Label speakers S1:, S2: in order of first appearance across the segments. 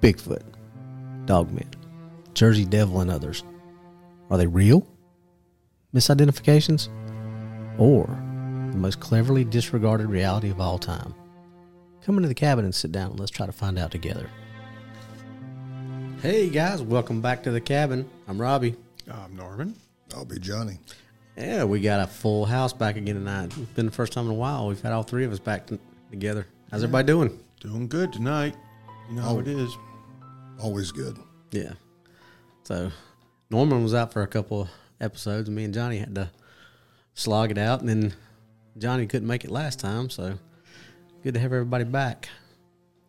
S1: Bigfoot, Dogman, Jersey Devil, and others. Are they real? Misidentifications? Or the most cleverly disregarded reality of all time? Come into the cabin and sit down and let's try to find out together. Hey guys, welcome back to the cabin. I'm Robbie.
S2: I'm Norman.
S3: I'll be Johnny.
S1: Yeah, we got a full house back again tonight. It's been the first time in a while we've had all three of us back t- together. How's yeah. everybody doing?
S2: Doing good tonight. You know oh, how it is.
S3: Always good.
S1: Yeah. So Norman was out for a couple episodes, and me and Johnny had to slog it out, and then Johnny couldn't make it last time, so good to have everybody back.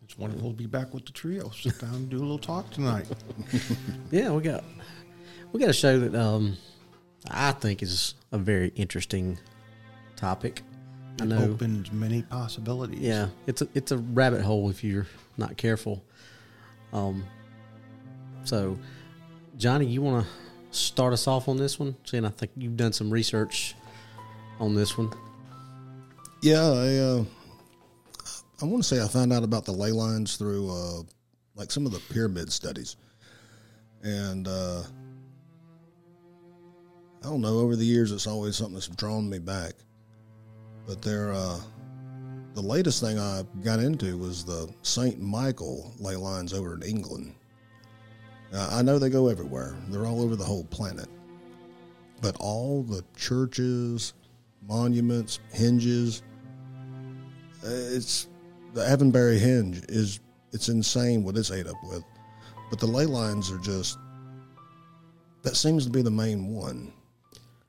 S2: It's wonderful to be back with the trio. Sit down and do a little talk tonight.
S1: yeah, we got we got a show that um, I think is a very interesting topic.
S2: I know opens many possibilities.
S1: Yeah, it's a it's a rabbit hole if you're not careful. Um, so, Johnny, you want to start us off on this one? Seeing I think you've done some research on this one.
S3: Yeah, I uh, I want to say I found out about the ley lines through uh, like some of the pyramid studies, and uh, I don't know. Over the years, it's always something that's drawn me back. But they're uh, the latest thing I got into was the Saint Michael ley lines over in England. Uh, I know they go everywhere; they're all over the whole planet. But all the churches, monuments, henges, uh, it's the Avebury henge is it's insane what it's ate up with. But the ley lines are just that seems to be the main one.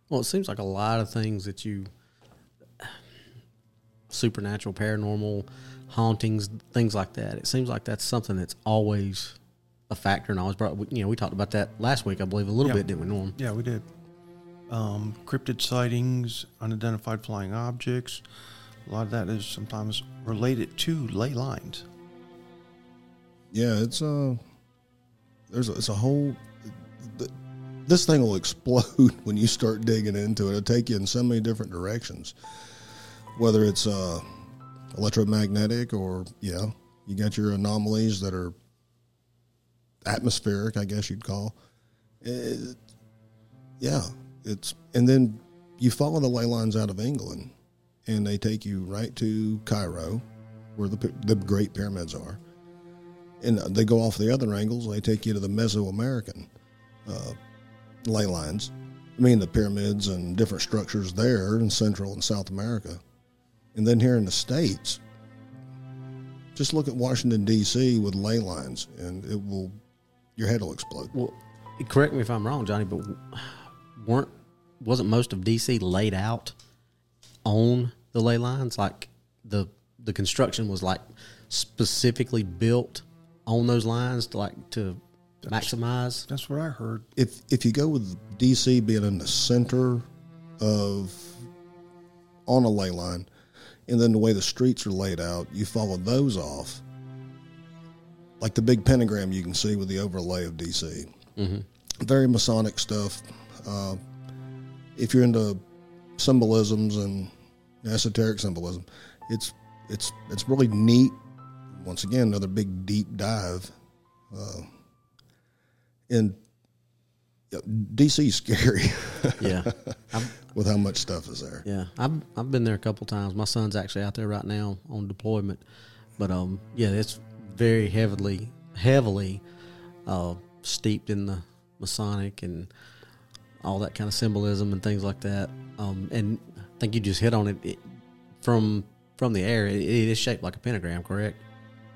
S1: Well, it seems like a lot of things that you supernatural, paranormal, hauntings, things like that. It seems like that's something that's always a factor and always brought. You know, we talked about that last week, I believe, a little yeah. bit, didn't we, Norm?
S2: Yeah, we did. Um, cryptid sightings, unidentified flying objects, a lot of that is sometimes related to ley lines.
S3: Yeah, it's a there's a, it's a whole this thing will explode when you start digging into it. It'll take you in so many different directions, whether it's uh, electromagnetic or yeah, you got your anomalies that are atmospheric, I guess you'd call. It, yeah, it's and then you follow the ley lines out of England and they take you right to Cairo, where the the Great Pyramids are. And they go off the other angles. They take you to the Mesoamerican uh, ley lines. I mean, the pyramids and different structures there in Central and South America. And then here in the States, just look at Washington, D.C. with ley lines, and it will, your head will explode.
S1: Well, correct me if I'm wrong, Johnny, but weren't, wasn't most of D.C. laid out on the ley lines. Like the the construction was like specifically built on those lines to like to that's, maximize.
S2: That's what I heard.
S3: If if you go with DC being in the center of on a ley line, and then the way the streets are laid out, you follow those off. Like the big pentagram you can see with the overlay of DC. Mm-hmm. Very Masonic stuff. Uh, if you're into symbolisms and esoteric symbolism. It's it's it's really neat. Once again, another big deep dive. Uh, and DC's scary.
S1: yeah,
S3: with how much stuff is there.
S1: Yeah, I've I've been there a couple times. My son's actually out there right now on deployment, But um, yeah, it's very heavily heavily uh, steeped in the Masonic and all that kind of symbolism and things like that. Um, and I think you just hit on it, it from from the air. It, it is shaped like a pentagram, correct?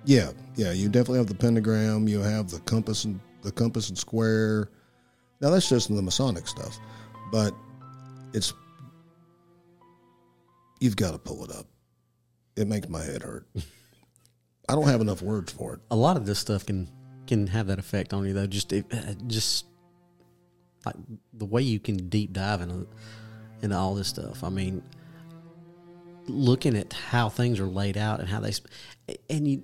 S3: Yeah, yeah. You definitely have the pentagram. You have the compass and the compass and square. Now that's just the Masonic stuff, but it's you've got to pull it up. It makes my head hurt. I don't have enough words for it.
S1: A lot of this stuff can can have that effect on you, though. Just it, uh, just like the way you can deep dive into into all this stuff. I mean, looking at how things are laid out and how they and you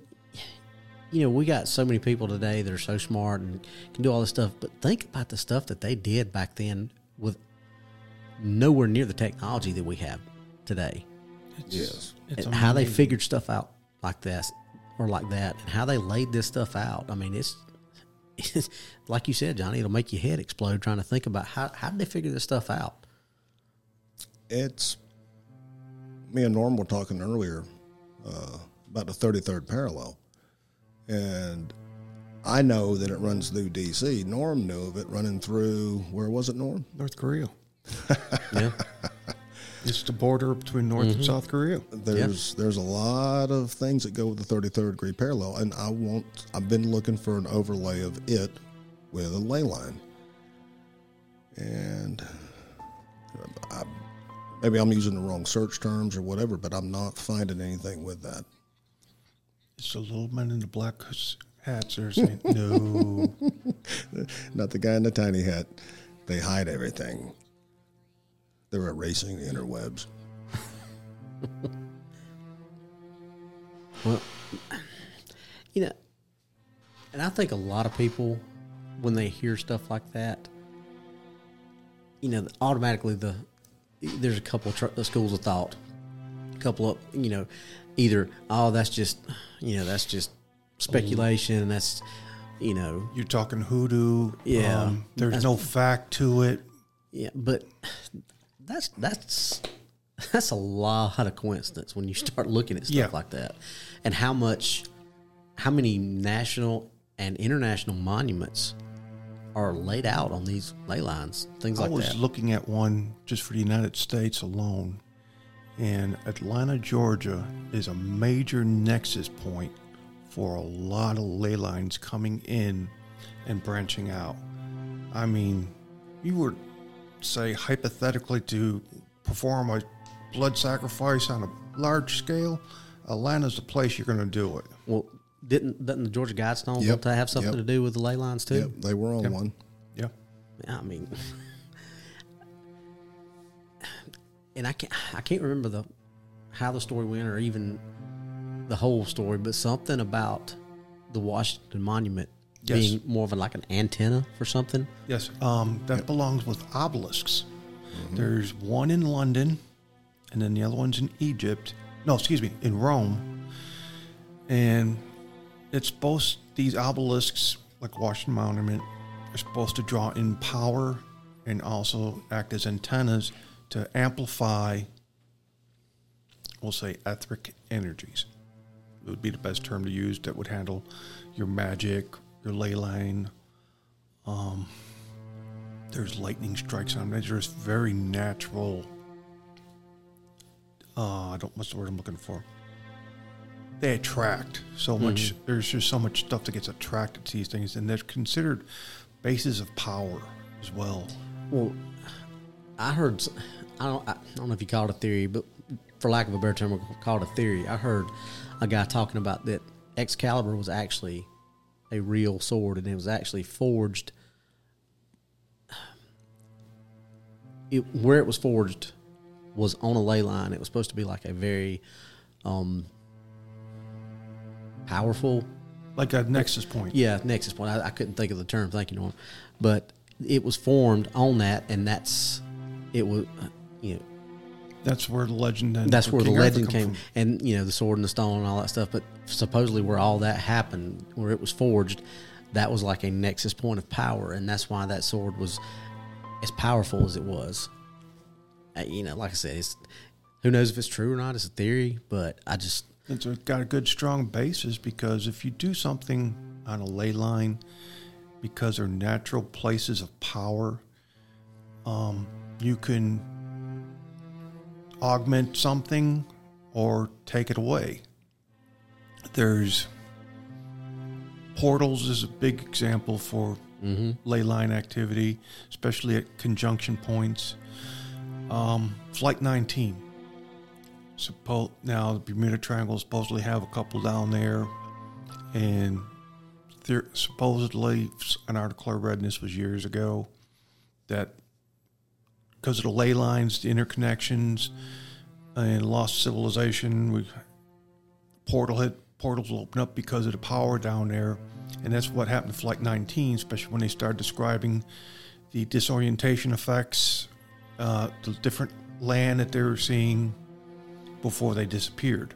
S1: you know we got so many people today that are so smart and can do all this stuff but think about the stuff that they did back then with nowhere near the technology that we have today
S2: It's,
S3: Yes.
S2: It's
S1: and how they figured stuff out like this or like that and how they laid this stuff out i mean it's, it's like you said johnny it'll make your head explode trying to think about how, how did they figure this stuff out
S3: It's me and Norm were talking earlier uh, about the 33rd parallel, and I know that it runs through D.C. Norm knew of it running through where was it, Norm?
S2: North Korea.
S1: yeah
S2: It's the border between North and mm-hmm. South Korea.
S3: There's there's a lot of things that go with the 33rd degree parallel, and I want I've been looking for an overlay of it with a ley line, and I, maybe I'm using the wrong search terms or whatever, but I'm not finding anything with that.
S2: It's the little men in the black hats. They're saying, no.
S3: Not the guy in the tiny hat. They hide everything. They're erasing the interwebs.
S1: Well, you know, and I think a lot of people, when they hear stuff like that, you know, automatically the there's a couple of tr- schools of thought, a couple of you know, either oh that's just you know that's just speculation, that's you know
S2: You're talking hoodoo.
S1: Yeah.
S2: Um, there's no fact to it.
S1: yeah, but that's that's that's a lot of coincidence when you start looking at stuff
S2: Yeah.
S1: like that, and how much, how many national and international monuments are laid out on these ley lines, things like that.
S2: I was
S1: that.
S2: looking at one just for the United States alone, and Atlanta, Georgia is a major nexus point for a lot of ley lines coming in and branching out. I mean, you were say hypothetically to perform a blood sacrifice on a large scale, Atlanta's the place you're going to do it.
S1: well, didn't didn't the Georgia Guidestones
S3: Yep,
S1: have something
S3: yep.
S1: to do with the ley lines too?
S3: Yep, they were on
S2: Yep.
S3: one.
S2: Yeah.
S1: I mean, and I can't I can't remember the how the story went or even the whole story, but something about the Washington Monument
S2: Yes.
S1: being more of a, like an antenna for something.
S2: Yes, um, that belongs with obelisks. There's one in London, and then the other one's in Egypt. No, excuse me, in Rome. And it's both these obelisks, like Washington Monument, are supposed to draw in power and also act as antennas to amplify, we'll say, etheric energies. It would be the best term to use that would handle your magic, your ley line, there's lightning strikes on them. There's very natural. Uh, I don't. What's the word I'm looking for? They attract so much. There's just so much stuff that gets attracted to these things, and they're considered bases of power as well.
S1: Well, I heard I don't I don't know if you call it a theory, but for lack of a better term, we'll call it a theory. I heard a guy talking about that Excalibur was actually a real sword, and it was actually forged. It, where it was forged was on a ley line. It was supposed to be like a very um, powerful
S2: Like a nexus point.
S1: yeah, nexus point. I, I couldn't think of the term. Thank you, Norm. But it was formed on that, and that's it was. You know,
S2: That's where the legend. And
S1: that's where the
S2: King Arthur
S1: legend came,
S2: from.
S1: and you know the sword and the stone and all that stuff. But supposedly, where all that happened, where it was forged, that was like a nexus point of power, and that's why that sword was as powerful as it was. Uh, you know, like I said, it's who knows if it's true or not. It's a theory, but I just
S2: It's a- got a good strong basis because if you do something on a ley line, because they're natural places of power, um, you can augment something or take it away. There's portals is a big example for ley line activity, especially at conjunction points. Um, Flight 19. Suppo- now the Bermuda Triangle supposedly have a couple down there, and there, supposedly an article I read, and this was years ago, that because of the ley lines, the interconnections, and lost civilization, we portal hit portals will open up because of the power down there, and that's what happened to Flight 19, especially when they started describing the disorientation effects, uh, the different land that they were seeing before they disappeared,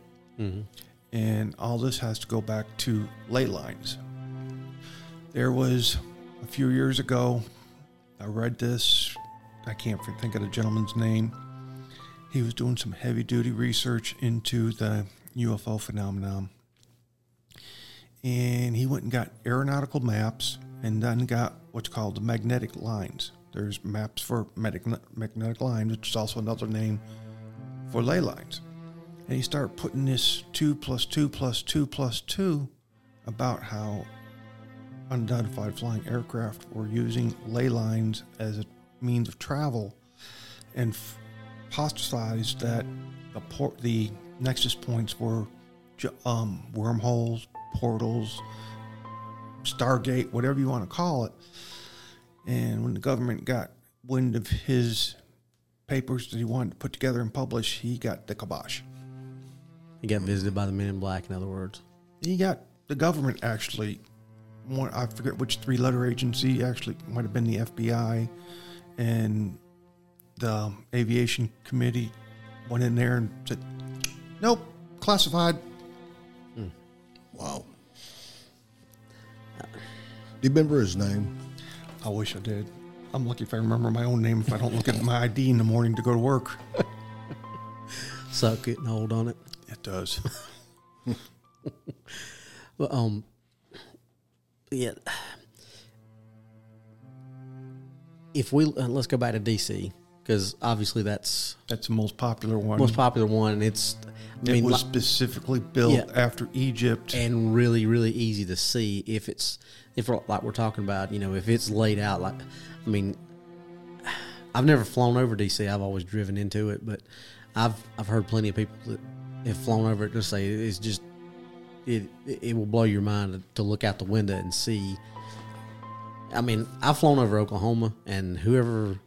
S2: and all this has to go back to ley lines. There was a few years ago, I read this. I can't think of the gentleman's name. He was doing some heavy duty research into the UFO phenomenon. And he went and got aeronautical maps and then got what's called the magnetic lines. There's maps for magnetic, lines, which is also another name for ley lines. And he started putting this 2 plus 2 plus 2 plus 2 about how unidentified flying aircraft were using ley lines as a means of travel and f- hypothesized that the port, the nexus points were um, wormholes, portals, Stargate, whatever you want to call it. And when the government got wind of his papers that he wanted to put together and publish, he got the kibosh.
S1: He got visited by the Men in Black. In other words,
S2: He got the government actually. One, I forget which three-letter agency actually might have been the FBI, and the um, aviation committee went in there and said, "Nope, classified." Hmm.
S3: Wow. Do you remember his name?
S2: I wish I did. I'm lucky if I remember my own name if I don't look at my ID in the morning to go to work.
S1: suck it and hold on it.
S2: It does.
S1: But um, yeah. If we uh, let's go back to DC because obviously that's
S2: That's the most popular one.
S1: most popular one. and It's I
S2: it
S1: mean,
S2: was
S1: li-
S2: specifically built
S1: Yeah.
S2: after Egypt.
S1: and really really easy to see if it's if we're- like we're talking about you know if it's laid out like i mean i've never flown over dc i've always driven into it but i've i've heard plenty of people that have flown over it to say it's just it it will blow your mind to, to look out the window and see i mean i've flown over oklahoma and whoever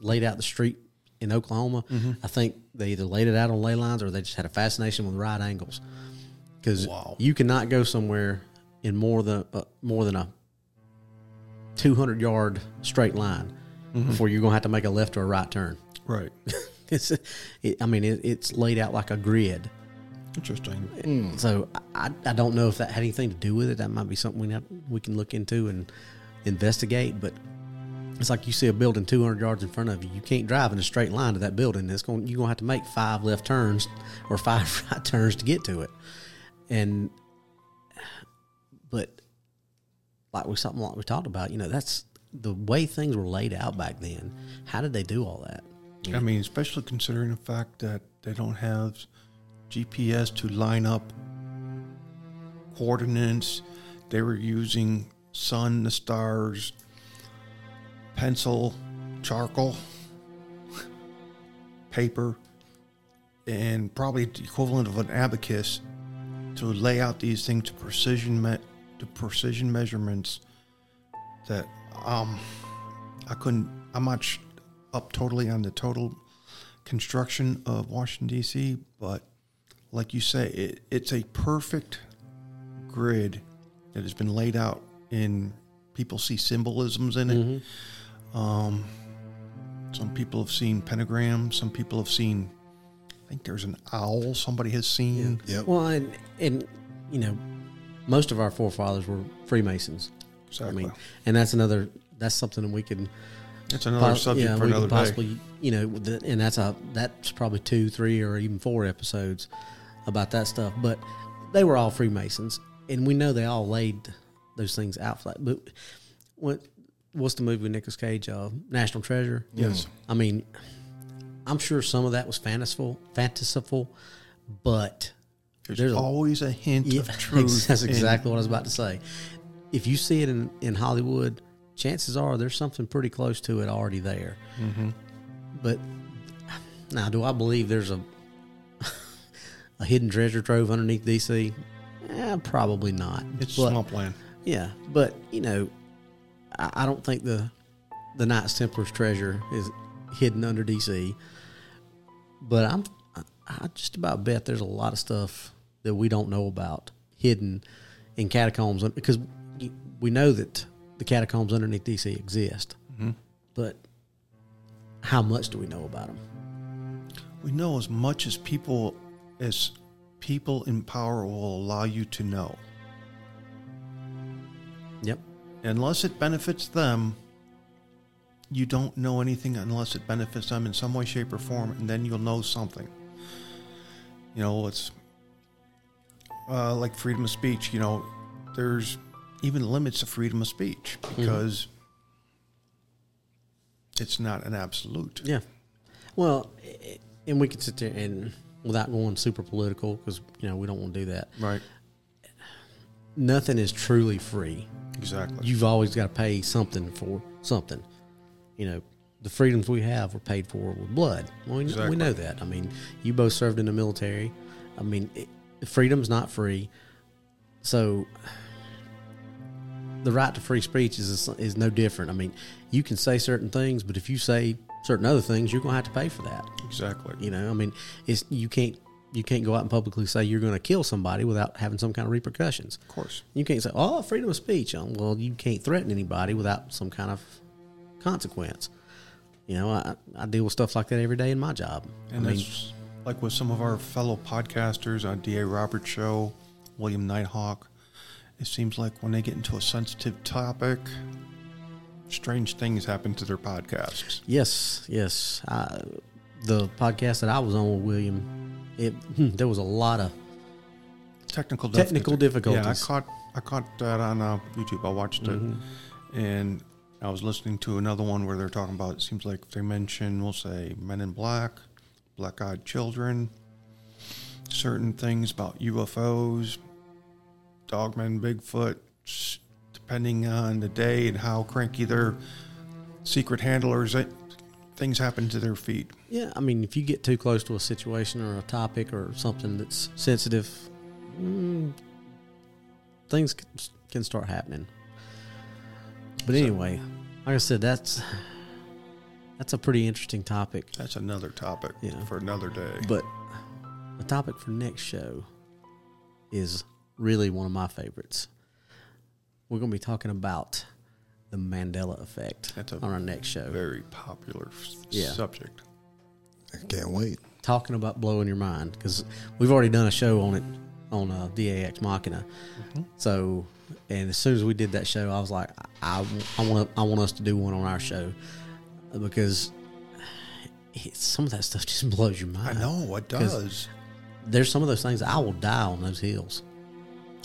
S1: laid out the street in oklahoma i think they either laid it out on ley lines or they just had a fascination with right angles because
S2: Wow.
S1: you cannot go somewhere in more than uh, more than a 200 yard straight line before you're gonna have to make a left or a right turn.
S2: right.
S1: It's, it, I mean, it, it's laid out like a grid.
S2: Interesting.
S1: So I, I don't know if that had anything to do with it. That might be something we have, we can look into and investigate. But it's like you see a building 200 yards in front of you. You can't drive in a straight line to that building. It's going you're gonna have to make five left turns or five right turns to get to it. And but like we something like we talked about, you know, that's the way things were laid out back then. How did they do all that?
S2: I mean, especially considering the fact that they don't have GPS to line up coordinates. They were using sun, the stars, pencil, charcoal, paper, and probably the equivalent of an abacus to lay out these things to precision me- to precision measurements that um I couldn't I'm not sh- up totally on the total construction of Washington D.C., but like you say, it, it's a perfect grid that has been laid out in people see symbolisms in it. Um, some people have seen pentagrams. Some people have seen. I think there's an owl. Somebody has seen.
S3: Yep.
S1: Well, and and you know, most of our forefathers were Freemasons.
S2: Exactly.
S1: I mean, and that's another that's something that we can
S2: That's another
S1: pos-
S2: subject
S1: yeah,
S2: for
S1: we
S2: another
S1: could
S2: day.
S1: you know, the, and that's a that's probably two, three, or even four episodes. about that stuff. But they were all Freemasons, and we know they all laid those things out for. But what what's the movie with Nicolas Cage? Uh, National Treasure.
S2: Yes.
S1: I mean, I'm sure some of that was fanciful, fanciful, but
S2: There's,
S1: There's
S2: always a hint
S1: yeah,
S2: of truth.
S1: that's exactly what I was about to say. If you see it in, in Hollywood, chances are there's something pretty close to it already there.
S2: Mm-hmm.
S1: But now, do I believe there's a a hidden treasure trove underneath DC? Eh, probably not.
S2: It's
S1: But-
S2: swampland.
S1: Yeah, but you know, I, I don't think the the Knights Templar's treasure is hidden under DC. But I'm I, I just about bet there's a lot of stuff that we don't know about hidden in catacombs because we know that the catacombs underneath DC exist. Mm-hmm. But how much do we know about them?
S2: We know as much as people as people in power will allow you to know.
S1: Yep.
S2: Unless it benefits them, you don't know anything unless it benefits them in some way, shape, or form, and then you'll know something. You know, it's uh, like freedom of speech. You know, there's even limits to freedom of speech because it's not an absolute.
S1: Yeah. Well, and we could sit there and without going super political because you know we don't want to do that.
S2: Right.
S1: Nothing is truly free.
S2: Exactly.
S1: You've always got to pay something for something. You know, the freedoms we have were paid for with blood. Well, we,
S2: Exactly.
S1: we know that. I mean, you both served in the military. I mean, it, freedom's not free. So the right to free speech is is no different. I mean, you can say certain things, but if you say certain other things, you're going to have to pay for that.
S2: exactly.
S1: You know, I mean, it's you can't you can't go out and publicly say you're going to kill somebody without having some kind of repercussions.
S2: Of course.
S1: You can't say, "Oh, freedom of speech." Um, well, you can't threaten anybody without some kind of consequence. You know, I, I deal with stuff like that every day in my job.
S2: And
S1: I mean,
S2: that's like with some of our fellow podcasters on D.A. Roberts Show, William Nighthawk. It seems like when they get into a sensitive topic, strange things happen to their podcasts.
S1: yes, yes. I, the podcast that I was on with William, it hmm, there was a lot of
S2: Technical
S1: Technical difficulties.
S2: Yeah, I caught I caught that on uh, YouTube. I watched it, mm-hmm. and I was listening to another one where they're talking about. It seems like they mention, we'll say, Men in Black, Black Eyed Children, certain things about UFOs, Dogmen, Bigfoot, depending on the day and how cranky their secret handlers. Eh, Things happen to their feet.
S1: Yeah, I mean, if you get too close to a situation or a topic or something that's sensitive, mm, things can, start happening. But anyway, like I said, that's that's a pretty interesting topic.
S2: That's another topic
S1: Yeah.
S2: for another day.
S1: But the topic for next show is really one of my favorites. We're going to be talking about the Mandela effect
S2: That's a
S1: on our next show.
S2: Very popular s-
S1: Yeah.
S2: subject.
S3: I can't wait.
S1: talking about blowing your mind because we've already done a show on it on uh, DAX Machina. So, and as soon as we did that show, I was like, I, I want I want us to do one on our show because it, some of that stuff just blows your mind.
S2: I
S1: mind.
S2: know it
S1: 'Cause
S2: does.
S1: There's some of those things I will die on those hills.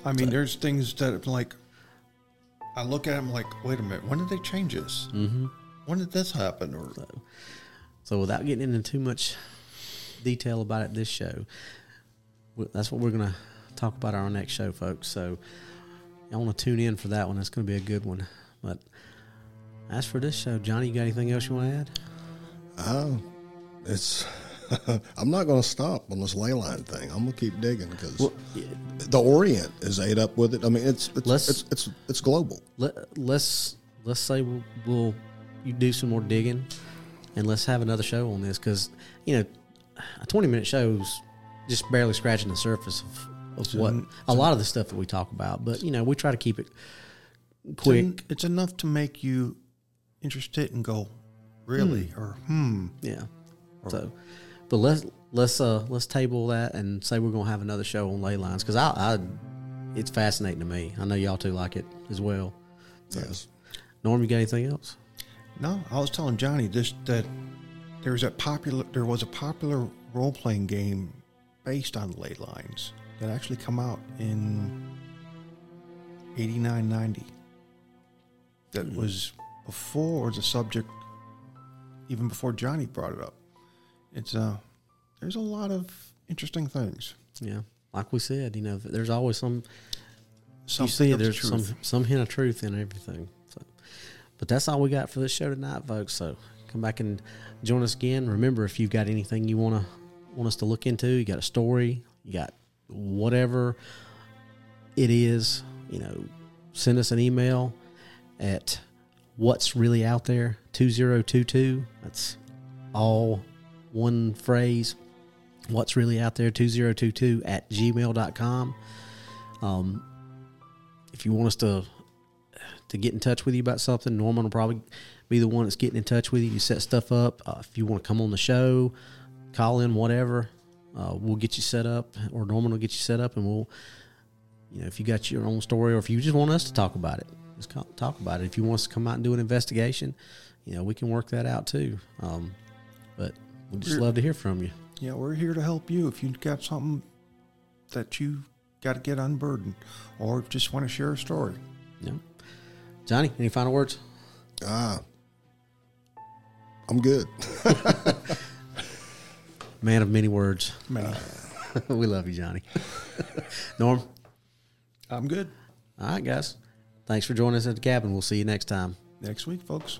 S2: I mean, there's things that like I look at them like, wait a minute, when did they change this? Mm-hmm. When did this happen? Or
S1: So, without getting into too much detail about it this show, that's what we're going to talk about our next show, folks. So, I want to tune in for that one. That's going to be a good one. But as for this show, Johnny, you got anything else you want to add?
S3: Uh, it's. I'm not going to stop on this ley line thing. I'm going to keep digging because
S1: Well,
S3: the Orient is ate up with it. I mean, it's it's
S1: Let's-
S3: it's, it's it's global.
S1: let, let's let's say we'll, we'll you do some more digging, and let's have another show on this because you know a 20 minute show is just barely scratching the surface of, of what
S2: an-
S1: a lot of the stuff that we talk about. But you know we try to keep it
S2: it's,
S1: quick.
S2: it's enough to make you interested and go, really, or hmm.
S1: Yeah. So, but let's let's uh let's table that and say we're gonna have another show on ley lines because I, I it's fascinating to me. I know y'all two like it as well.
S3: Yes.
S1: Norm, you got anything else?
S2: No, I was telling Johnny this that there's a popular there was a popular role playing game based on ley lines that actually come out in 89 90 that was before the subject even before johnny brought it up it's uh there's a lot of interesting things
S1: Yeah, like we said, you know, there's always some.
S2: Something
S1: you see,
S2: of the
S1: there's some some hint of truth in everything. So, but that's all we got for this show tonight, folks. So come back and join us again. Remember, if you've got anything you want to want us to look into, you got a story, you got whatever it is, you know, send us an email at what's really out there 2022. That's all one phrase. What's really out there 2022 at gmail.com. Um, if you want us to to get in touch with you about something, Norman will probably be the one that's getting in touch with you to set stuff up. Uh, if you want to come on the show, call in, whatever, uh, we'll get you set up, or Norman will get you set up, and we'll, you know, if you got your own story, or if you just want us to talk about it, just talk about it. If you want us to come out and do an investigation, you know, we can work that out too. Um, but we'd just
S2: We're-
S1: love to hear from you.
S2: yeah we're here to help you if you've got something that you got to get unburdened or just want to share a story
S1: Yeah. Johnny, any final words?
S3: Ah, I'm good.
S1: Man of many words.
S2: Many.
S1: we love you, Johnny. Norm.
S2: i'm good
S1: All right, guys. Thanks for joining us at the cabin. We'll see you next time.
S2: next week folks